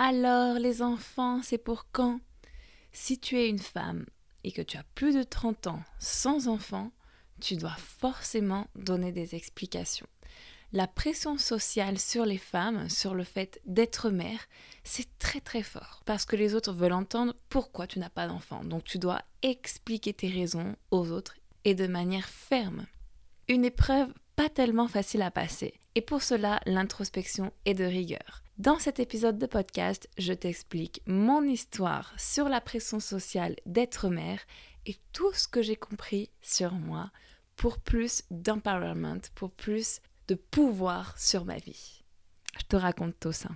Alors les enfants, c'est pour quand? Si tu es une femme et que tu as plus de 30 ans sans enfants, tu dois forcément donner des explications. La pression sociale sur les femmes, sur le fait d'être mère, c'est très très fort. Parce que les autres veulent entendre pourquoi tu n'as pas d'enfant. Donc tu dois expliquer tes raisons aux autres et de manière ferme. Une épreuve pas tellement facile à passer. Et pour cela, l'introspection est de rigueur. Dans cet épisode de podcast, je t'explique mon histoire sur la pression sociale d'être mère et tout ce que j'ai compris sur moi pour plus d'empowerment, pour plus de pouvoir sur ma vie. Je te raconte tout ça.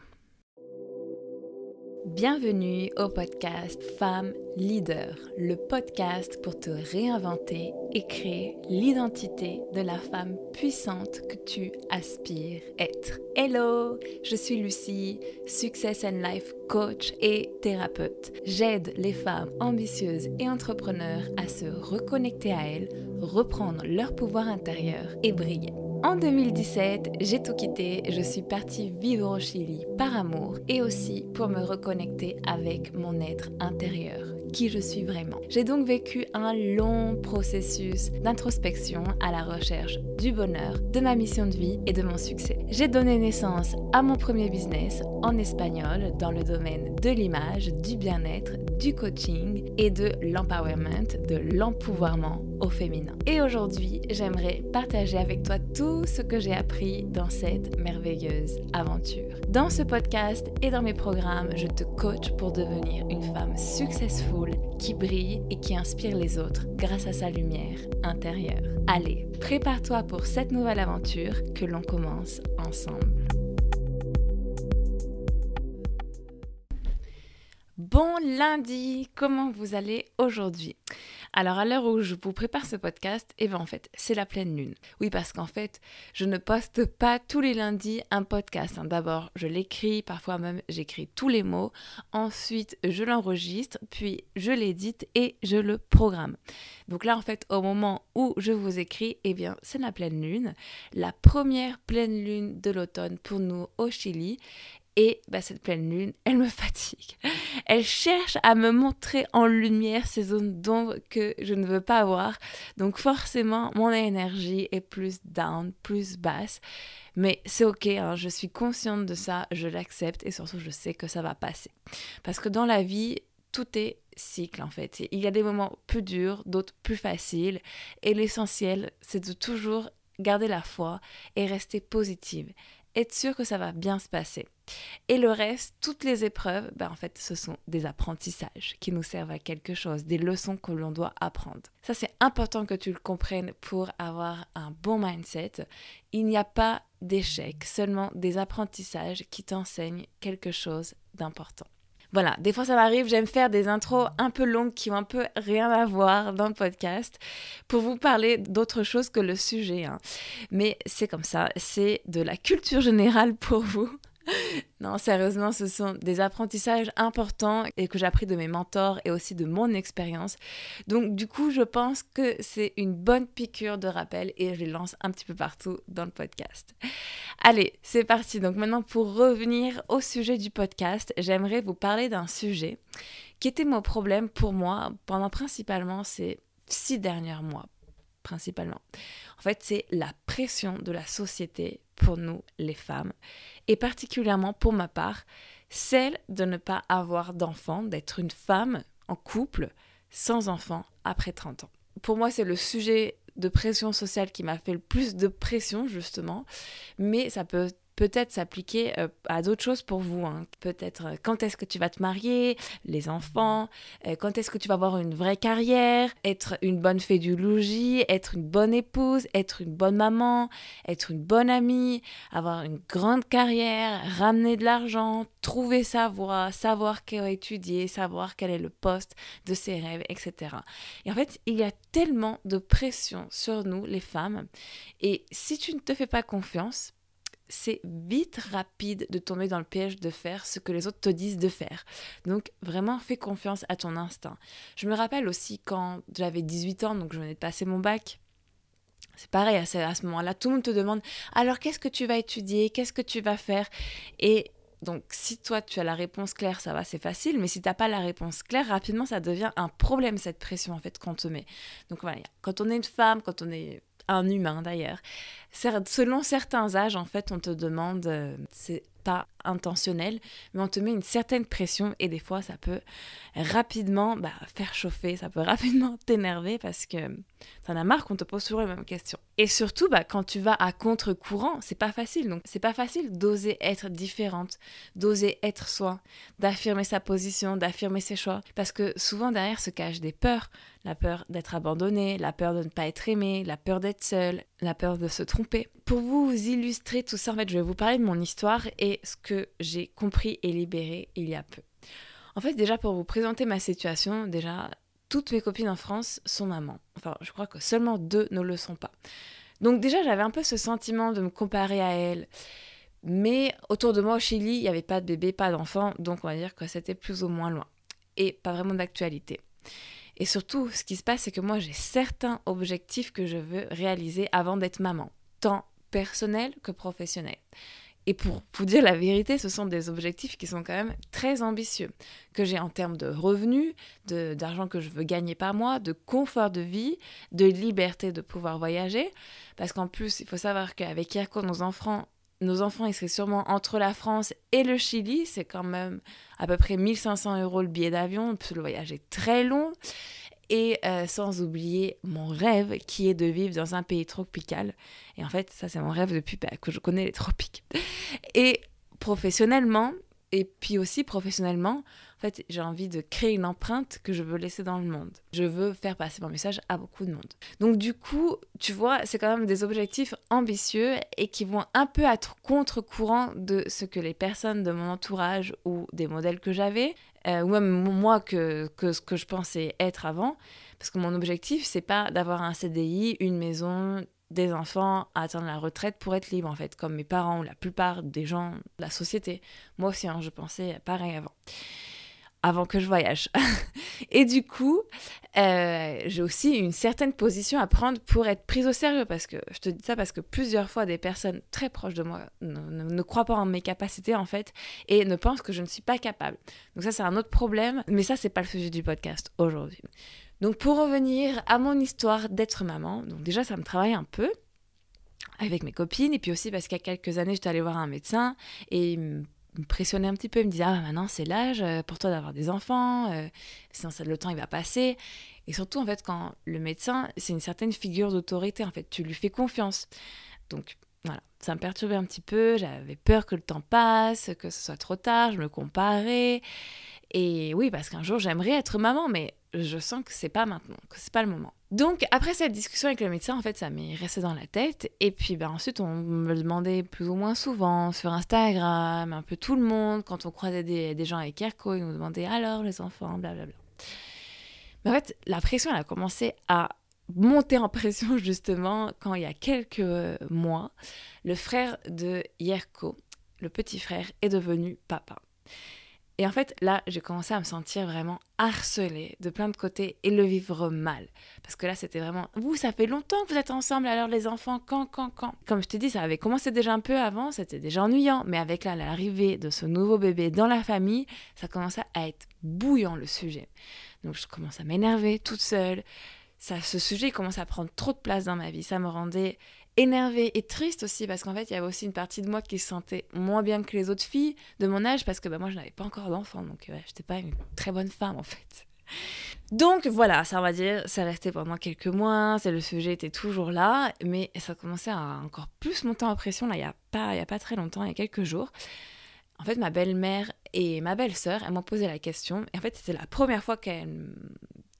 Bienvenue au podcast Femme Leader, le podcast pour te réinventer et créer l'identité de la femme puissante que tu aspires être. Hello, je suis Lucie, Success and Life coach et thérapeute. J'aide les femmes ambitieuses et entrepreneurs à se reconnecter à elles, reprendre leur pouvoir intérieur et briller. En 2017, j'ai tout quitté, je suis partie vivre au Chili par amour et aussi pour me reconnecter avec mon être intérieur, qui je suis vraiment. J'ai donc vécu un long processus d'introspection à la recherche du bonheur, de ma mission de vie et de mon succès. J'ai donné naissance à mon premier business en espagnol dans le domaine de l'image, du bien-être, du coaching et de l'empowerment, de l'empouvoirment au féminin. Et aujourd'hui, j'aimerais partager avec toi tout ce que j'ai appris dans cette merveilleuse aventure. Dans ce podcast et dans mes programmes, je te coach pour devenir une femme successful qui brille et qui inspire les autres grâce à sa lumière intérieure. Allez, prépare-toi pour cette nouvelle aventure que l'on commence ensemble. Bon lundi, comment vous allez aujourd'hui? Alors à l'heure où je vous prépare ce podcast, eh bien en fait, c'est la pleine lune. Oui, parce qu'en fait, je ne poste pas tous les lundis un podcast. Hein. D'abord, je l'écris, parfois même j'écris tous les mots. Ensuite, je l'enregistre, puis je l'édite et je le programme. Donc là, en fait, au moment où je vous écris, eh bien, c'est la pleine lune, la première pleine lune de l'automne pour nous au Chili. Et bah, cette pleine lune, elle me fatigue. Elle cherche à me montrer en lumière ces zones d'ombre que je ne veux pas avoir. Donc forcément, mon énergie est plus down, plus basse. Mais c'est ok, hein, je suis consciente de ça, je l'accepte et surtout je sais que ça va passer. Parce que dans la vie, tout est cycle en fait. Il y a des moments plus durs, d'autres plus faciles. Et l'essentiel, c'est de toujours garder la foi et rester positive être sûr que ça va bien se passer. Et le reste, toutes les épreuves, ben en fait, ce sont des apprentissages qui nous servent à quelque chose, des leçons que l'on doit apprendre. Ça, c'est important que tu le comprennes pour avoir un bon mindset. Il n'y a pas d'échec, seulement des apprentissages qui t'enseignent quelque chose d'important. Voilà, des fois ça m'arrive, j'aime faire des intros un peu longues qui ont un peu rien à voir dans le podcast pour vous parler d'autre chose que le sujet. Hein. Mais c'est comme ça, c'est de la culture générale pour vous. non, sérieusement, ce sont des apprentissages importants et que j'ai appris de mes mentors et aussi de mon expérience. Donc, du coup, je pense que c'est une bonne piqûre de rappel et je les lance un petit peu partout dans le podcast. Allez, c'est parti. Donc, maintenant, pour revenir au sujet du podcast, j'aimerais vous parler d'un sujet qui était mon problème pour moi pendant principalement ces six derniers mois. Principalement. En fait, c'est la pression de la société pour nous, les femmes, et particulièrement pour ma part, celle de ne pas avoir d'enfant, d'être une femme en couple sans enfant après 30 ans. Pour moi, c'est le sujet de pression sociale qui m'a fait le plus de pression, justement, mais ça peut peut-être s'appliquer euh, à d'autres choses pour vous. Hein. Peut-être euh, quand est-ce que tu vas te marier, les enfants, euh, quand est-ce que tu vas avoir une vraie carrière, être une bonne fée du logis, être une bonne épouse, être une bonne maman, être une bonne amie, avoir une grande carrière, ramener de l'argent, trouver sa voie, savoir qu'elle étudier, savoir quel est le poste de ses rêves, etc. Et en fait, il y a tellement de pression sur nous, les femmes. Et si tu ne te fais pas confiance, c'est vite rapide de tomber dans le piège de faire ce que les autres te disent de faire. Donc vraiment, fais confiance à ton instinct. Je me rappelle aussi quand j'avais 18 ans, donc je venais de passer mon bac. C'est pareil, à ce moment-là, tout le monde te demande alors qu'est-ce que tu vas étudier, qu'est-ce que tu vas faire? Et Donc si toi tu as la réponse claire, ça va, c'est facile, mais si tu n'as pas la réponse claire, rapidement ça devient un problème cette pression en fait qu'on te met. Donc voilà, quand on est une femme, quand on est un humain d'ailleurs, selon certains âges en fait on te demande, euh, c'est pas intentionnel, mais on te met une certaine pression et des fois ça peut rapidement bah, faire chauffer, ça peut rapidement t'énerver parce que t'en as marre qu'on te pose toujours les mêmes questions. Et surtout, bah, quand tu vas à contre-courant, c'est pas facile. Donc c'est pas facile d'oser être différente, d'oser être soi, d'affirmer sa position, d'affirmer ses choix, parce que souvent derrière se cachent des peurs, la peur d'être abandonné, la peur de ne pas être aimé, la peur d'être seul, la peur de se tromper. Pour vous illustrer tout ça, en fait, je vais vous parler de mon histoire et ce que j'ai compris et libéré il y a peu. En fait, déjà pour vous présenter ma situation, déjà toutes mes copines en France sont mamans. Enfin, je crois que seulement deux ne le sont pas. Donc déjà, j'avais un peu ce sentiment de me comparer à elles. Mais autour de moi au Chili, il n'y avait pas de bébé, pas d'enfant, donc on va dire que c'était plus ou moins loin. Et pas vraiment d'actualité. Et surtout, ce qui se passe, c'est que moi, j'ai certains objectifs que je veux réaliser avant d'être maman, tant personnel que professionnel. Et pour vous dire la vérité, ce sont des objectifs qui sont quand même très ambitieux, que j'ai en termes de revenus, d'argent que je veux gagner par mois, de confort de vie, de liberté de pouvoir voyager. Parce qu'en plus, il faut savoir qu'avec Yerko, nos enfants, nos enfants, ils seraient sûrement entre la France et le Chili. C'est quand même à peu près 1500 euros le billet d'avion. Le voyage est très long. Et euh, sans oublier mon rêve qui est de vivre dans un pays tropical. Et en fait, ça, c'est mon rêve depuis que je connais les tropiques. Et professionnellement, et puis aussi professionnellement, en fait, j'ai envie de créer une empreinte que je veux laisser dans le monde. Je veux faire passer mon message à beaucoup de monde. Donc du coup, tu vois, c'est quand même des objectifs ambitieux et qui vont un peu être contre-courant de ce que les personnes de mon entourage ou des modèles que j'avais, euh, ou même moi que, ce que je pensais être avant. Parce que mon objectif, c'est pas d'avoir un CDI, une maison, des enfants à atteindre la retraite pour être libre, en fait, comme mes parents ou la plupart des gens de la société. Moi aussi, hein, je pensais pareil avant. Avant que je voyage. et du coup, euh, j'ai aussi une certaine position à prendre pour être prise au sérieux. Parce que je te dis ça parce que plusieurs fois, des personnes très proches de moi ne, ne croient pas en mes capacités, en fait, et ne pensent que je ne suis pas capable. Donc, ça, c'est un autre problème. Mais ça, c'est pas le sujet du podcast aujourd'hui. Donc pour revenir à mon histoire d'être maman, donc déjà ça me travaille un peu avec mes copines et puis aussi parce qu'il y a quelques années j'étais allée voir un médecin et il me pressionnait un petit peu, me disait ah maintenant c'est l'âge euh, pour toi d'avoir des enfants, euh, sinon le temps il va passer et surtout en fait quand le médecin c'est une certaine figure d'autorité en fait tu lui fais confiance donc voilà, ça me perturbait un petit peu, j'avais peur que le temps passe, que ce soit trop tard, je me comparais. Et oui, parce qu'un jour j'aimerais être maman, mais je sens que c'est pas maintenant, que c'est pas le moment. Donc après cette discussion avec le médecin, en fait, ça m'est resté dans la tête. Et puis ben, ensuite, on me le demandait plus ou moins souvent sur Instagram, un peu tout le monde. Quand on croisait des, gens avec Erko, ils nous demandaient alors les enfants, blablabla. Mais en fait, la pression, elle a commencé à monter en pression justement quand il y a quelques mois, le frère de Yerko, le petit frère, est devenu papa. Et en fait, là, j'ai commencé à me sentir vraiment harcelée de plein de côtés et le vivre mal. Parce que là, c'était vraiment, vous, ça fait longtemps que vous êtes ensemble, alors les enfants, quand, quand, quand? Comme je te dis, ça avait commencé déjà un peu avant, c'était déjà ennuyant, mais avec l'arrivée de ce nouveau bébé dans la famille, ça commençait à être bouillant le sujet. Donc je commence à m'énerver toute seule. Ça, ce sujet commence à prendre trop de place dans ma vie. Ça me rendait énervée et triste aussi parce qu'en fait il y avait aussi une partie de moi qui se sentait moins bien que les autres filles de mon âge parce que bah, moi je n'avais pas encore d'enfant donc je j'étais pas une très bonne femme en fait. Donc voilà, ça on va dire, ça restait pendant quelques mois, c'est le sujet était toujours là, mais ça commençait à encore plus monter en pression là il y a pas y a pas très longtemps, il y a quelques jours. En fait, ma belle-mère et ma belle-sœur, elles m'ont posé la question et en fait, c'était la première fois qu'elles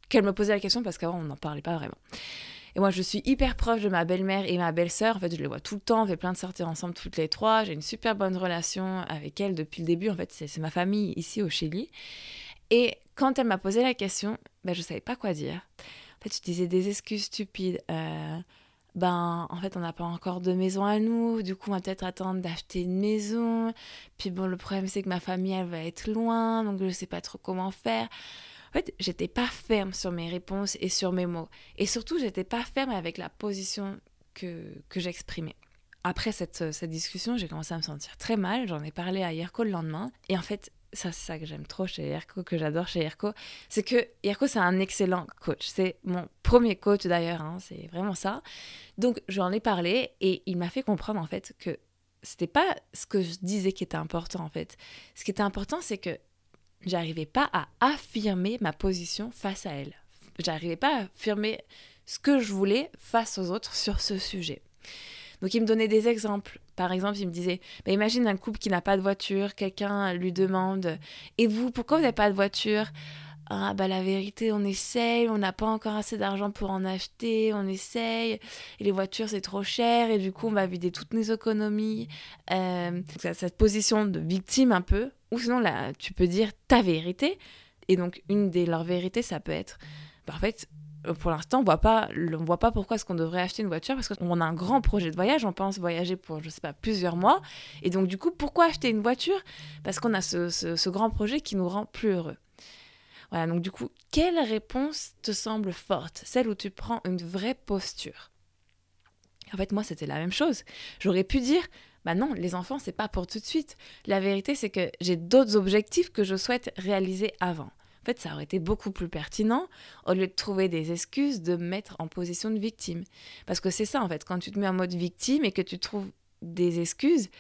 qu'elles me posaient la question parce qu'avant on n'en parlait pas vraiment. Et moi, je suis hyper proche de ma belle-mère et ma belle-sœur. En fait, je les vois tout le temps. On fait plein de sorties ensemble toutes les trois. J'ai une super bonne relation avec elles depuis le début. En fait, c'est ma famille ici au Chili. Et quand elle m'a posé la question, ben, je savais pas quoi dire. En fait, je disais des excuses stupides. Euh, ben, en fait, on n'a pas encore de maison à nous. Du coup, on va peut-être attendre d'acheter une maison. Puis bon, le problème, c'est que ma famille, elle va être loin. Donc, je sais pas trop comment faire. En fait, j'étais pas ferme sur mes réponses et sur mes mots. Et surtout, j'étais pas ferme avec la position que, que j'exprimais. après cette, cette discussion, j'ai commencé à me sentir très mal. J'en ai parlé à Yerko le lendemain. Et en fait, ça, c'est ça que j'aime trop chez Yerko, que j'adore chez Yerko, c'est que Yerko, c'est un excellent coach. C'est mon premier coach d'ailleurs, hein, c'est vraiment ça. Donc, j'en ai parlé et il m'a fait comprendre en fait que c'était pas ce que je disais qui était important en fait. Ce qui était important, c'est que j'arrivais pas à affirmer ma position face à elle. J'arrivais pas à affirmer ce que je voulais face aux autres sur ce sujet. Donc il me donnait des exemples. Par exemple, il me disait, bah, imagine un couple qui n'a pas de voiture, quelqu'un lui demande, et vous, pourquoi vous n'avez pas de voiture? Ah bah la vérité on essaye, on n'a pas encore assez d'argent pour en acheter, on essaye, et les voitures c'est trop cher, et du coup on va vider toutes nos économies. Euh, cette position de victime un peu, ou sinon là tu peux dire ta vérité, et donc une des leurs vérités ça peut être, bah, en fait euh, pour l'instant, on voit pas, on voit pas pourquoi est-ce qu'on devrait acheter une voiture parce qu'on a un grand projet de voyage, on pense voyager pour, je sais pas, plusieurs mois. Et donc, du coup, pourquoi acheter une voiture? Parce qu'on a ce, ce, grand projet qui nous rend plus heureux. Voilà, donc du coup, quelle réponse te semble forte? Celle où tu prends une vraie posture? En fait, moi, c'était la même chose. J'aurais pu dire, bah non, les enfants, c'est pas pour tout de suite. La vérité, c'est que j'ai d'autres objectifs que je souhaite réaliser avant. En fait, ça aurait été beaucoup plus pertinent, au lieu de trouver des excuses, de mettre en position de victime. Parce que c'est ça, en fait, quand tu te mets en mode victime et que tu trouves des excuses,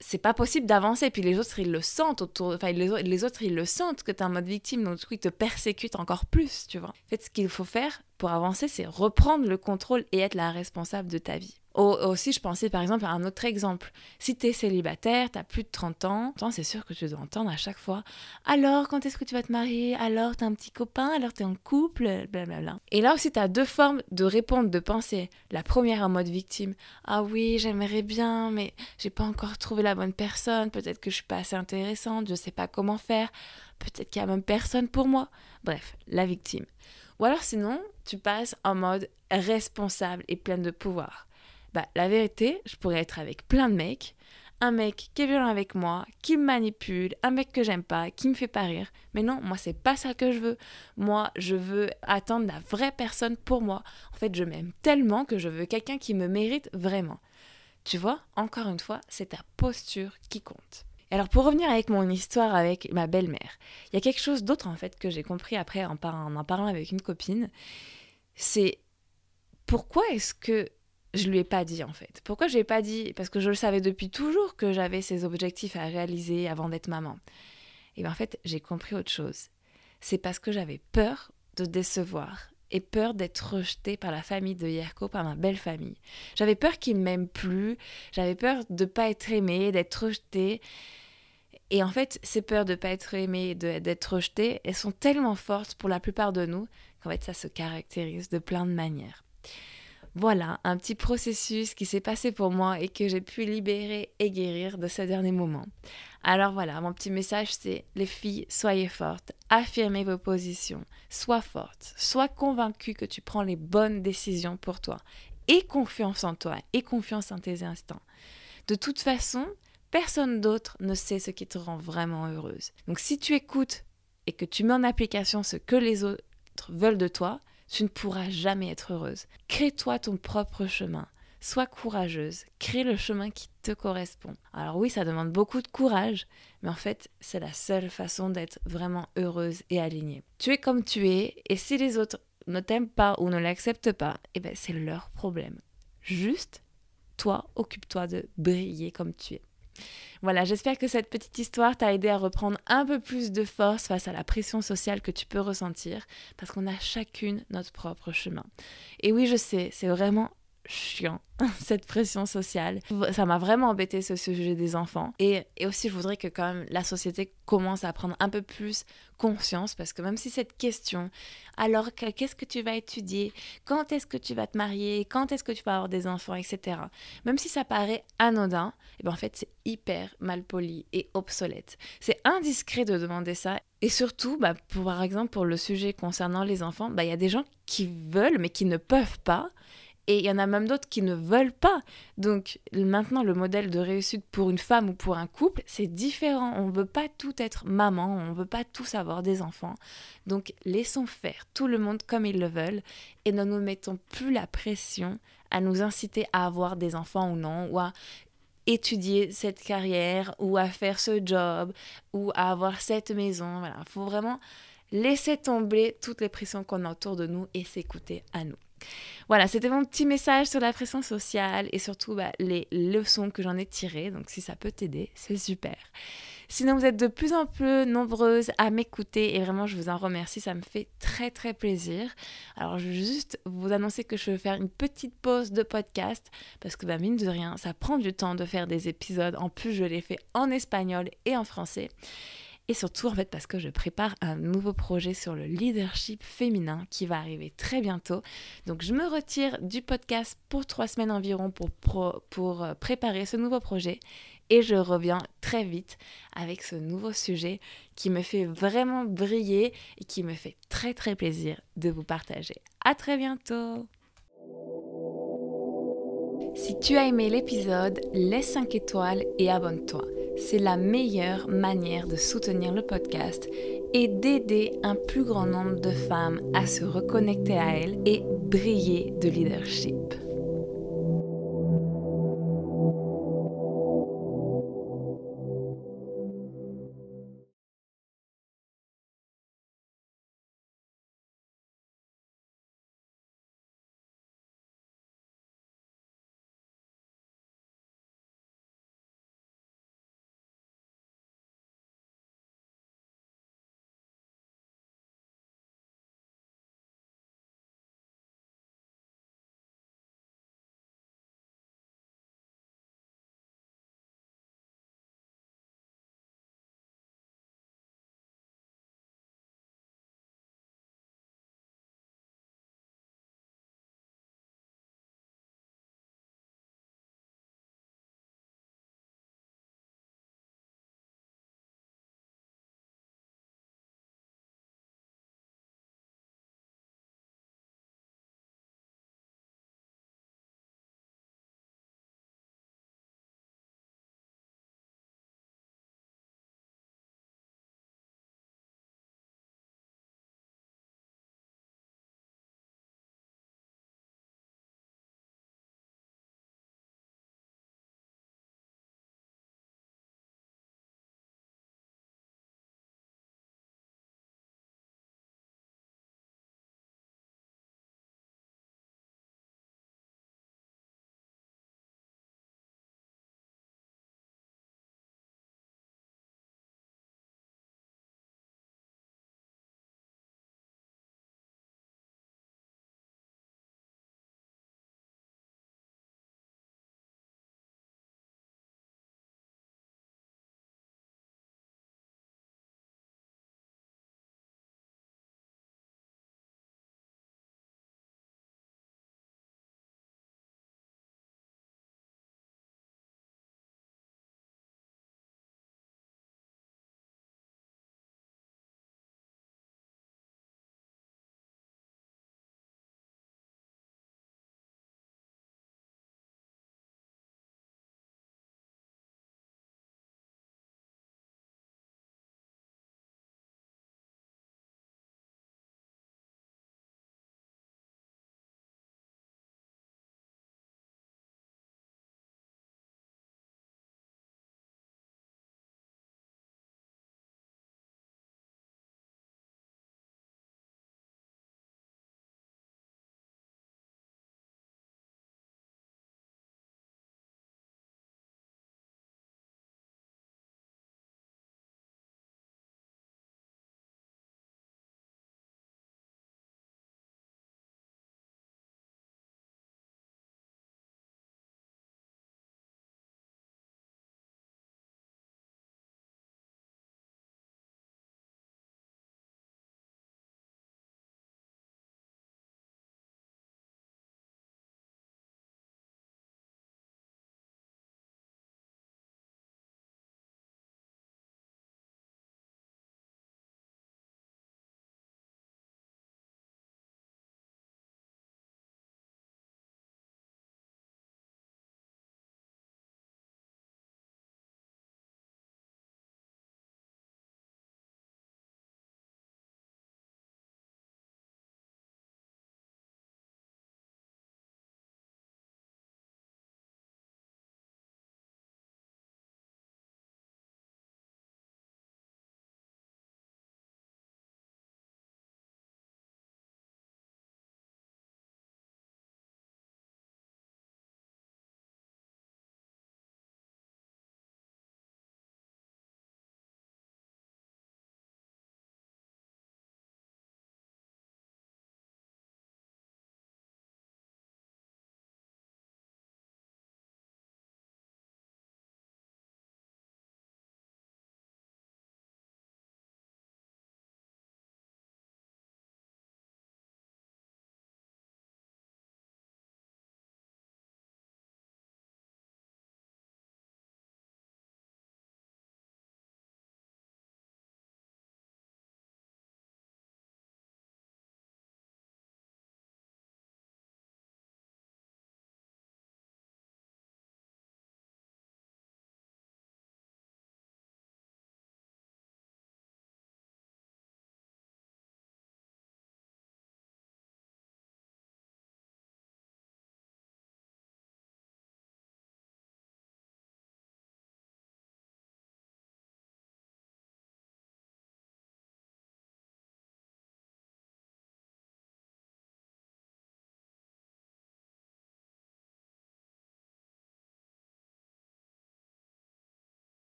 c'est pas possible d'avancer. Puis les autres, ils le sentent autour. Enfin, les, autres, ils le sentent que tu es en mode victime. Donc, du ils te persécutent encore plus, tu vois. En fait, ce qu'il faut faire pour avancer, c'est reprendre le contrôle et être la responsable de ta vie aussi, je pensais par exemple à un autre exemple. Si tu es célibataire, tu as plus de 30 ans, c'est sûr que tu dois entendre à chaque fois Alors, quand est-ce que tu vas te marier? Alors, tu as un petit copain? Alors, tu es en couple? Blablabla. Et là aussi, tu as deux formes de répondre, de penser. La première en mode victime Ah oui, j'aimerais bien, mais j'ai pas encore trouvé la bonne personne. Peut-être que je suis pas assez intéressante, je sais pas comment faire. Peut-être qu'il y a même personne pour moi. Bref, la victime. Ou alors sinon, tu passes en mode responsable et pleine de pouvoir. Bah, la vérité, je pourrais être avec plein de mecs. Un mec qui est violent avec moi, qui me manipule, un mec que j'aime pas, qui me fait pas rire. Mais non, moi, c'est pas ça que je veux. Moi, je veux attendre la vraie personne pour moi. En fait, je m'aime tellement que je veux quelqu'un qui me mérite vraiment. Tu vois, encore une fois, c'est ta posture qui compte. Alors pour revenir avec mon histoire avec ma belle-mère, il y a quelque chose d'autre en fait que j'ai compris après en, en, en parlant avec une copine, c'est pourquoi est-ce que je lui ai pas dit en fait. Pourquoi je lui ai pas dit? Parce que je le savais depuis toujours que j'avais ces objectifs à réaliser avant d'être maman. Et bien en fait, j'ai compris autre chose. C'est parce que j'avais peur de décevoir et peur d'être rejetée par la famille de Yerko, par ma belle famille. J'avais peur qu'ils m'aiment plus, j'avais peur de pas être aimée, d'être rejetée. Et en fait, ces peurs de pas être aimée, d'être rejetée, elles sont tellement fortes pour la plupart de nous qu'en fait, ça se caractérise de plein de manières. Voilà, un petit processus qui s'est passé pour moi et que j'ai pu libérer et guérir de ce dernier moment. Alors voilà, mon petit message c'est les filles, soyez fortes, affirmez vos positions, sois forte, sois convaincue que tu prends les bonnes décisions pour toi. Et confiance en toi, et confiance en tes instants. De toute façon, personne d'autre ne sait ce qui te rend vraiment heureuse. Donc si tu écoutes et que tu mets en application ce que les autres veulent de toi, tu ne pourras jamais être heureuse. Crée-toi ton propre chemin. Sois courageuse, crée le chemin qui te correspond. Alors oui, ça demande beaucoup de courage, mais en fait, c'est la seule façon d'être vraiment heureuse et alignée. Tu es comme tu es, et si les autres ne t'aiment pas ou ne l'acceptent pas, eh ben c'est leur problème. Juste, toi, occupe-toi de briller comme tu es. Voilà, j'espère que cette petite histoire t'a aidé à reprendre un peu plus de force face à la pression sociale que tu peux ressentir, parce qu'on a chacune notre propre chemin. Et oui, je sais, c'est vraiment chiant, cette pression sociale. Ça m'a vraiment embêté ce sujet des enfants. Et, et, aussi, je voudrais que quand même la société commence à prendre un peu plus conscience, parce que même si cette question, alors qu'est-ce que tu vas étudier, quand est-ce que tu vas te marier, quand est-ce que tu vas avoir des enfants, etc. Même si ça paraît anodin, et eh ben en fait c'est hyper mal poli et obsolète. C'est indiscret de demander ça. Et surtout, bah, pour, par exemple, pour le sujet concernant les enfants, bah, il y a des gens qui veulent mais qui ne peuvent pas. Et il y en a même d'autres qui ne veulent pas. Donc maintenant, le modèle de réussite pour une femme ou pour un couple, c'est différent. On ne veut pas tout être maman, on ne veut pas tous avoir des enfants. Donc laissons faire tout le monde comme ils le veulent et ne nous mettons plus la pression à nous inciter à avoir des enfants ou non, ou à étudier cette carrière, ou à faire ce job, ou à avoir cette maison. Voilà, il faut vraiment laisser tomber toutes les pressions qu'on a autour de nous et s'écouter à nous. Voilà, c'était mon petit message sur la pression sociale et surtout bah, les leçons que j'en ai tirées. Donc si ça peut t'aider, c'est super. Sinon, vous êtes de plus en plus nombreuses à m'écouter et vraiment, je vous en remercie. Ça me fait très, très plaisir. Alors, je veux juste vous annoncer que je vais faire une petite pause de podcast parce que, bah, mine de rien, ça prend du temps de faire des épisodes. En plus, je les fais en espagnol et en français. Et surtout, en fait, parce que je prépare un nouveau projet sur le leadership féminin qui va arriver très bientôt. Donc, je me retire du podcast pour trois semaines environ pour, euh, préparer ce nouveau projet. Et je reviens très vite avec ce nouveau sujet qui me fait vraiment briller et qui me fait très très plaisir de vous partager. À très bientôt! Si tu as aimé l'épisode, laisse 5 étoiles et abonne-toi c'est la meilleure manière de soutenir le podcast et d'aider un plus grand nombre de femmes à se reconnecter à elles et briller de leadership.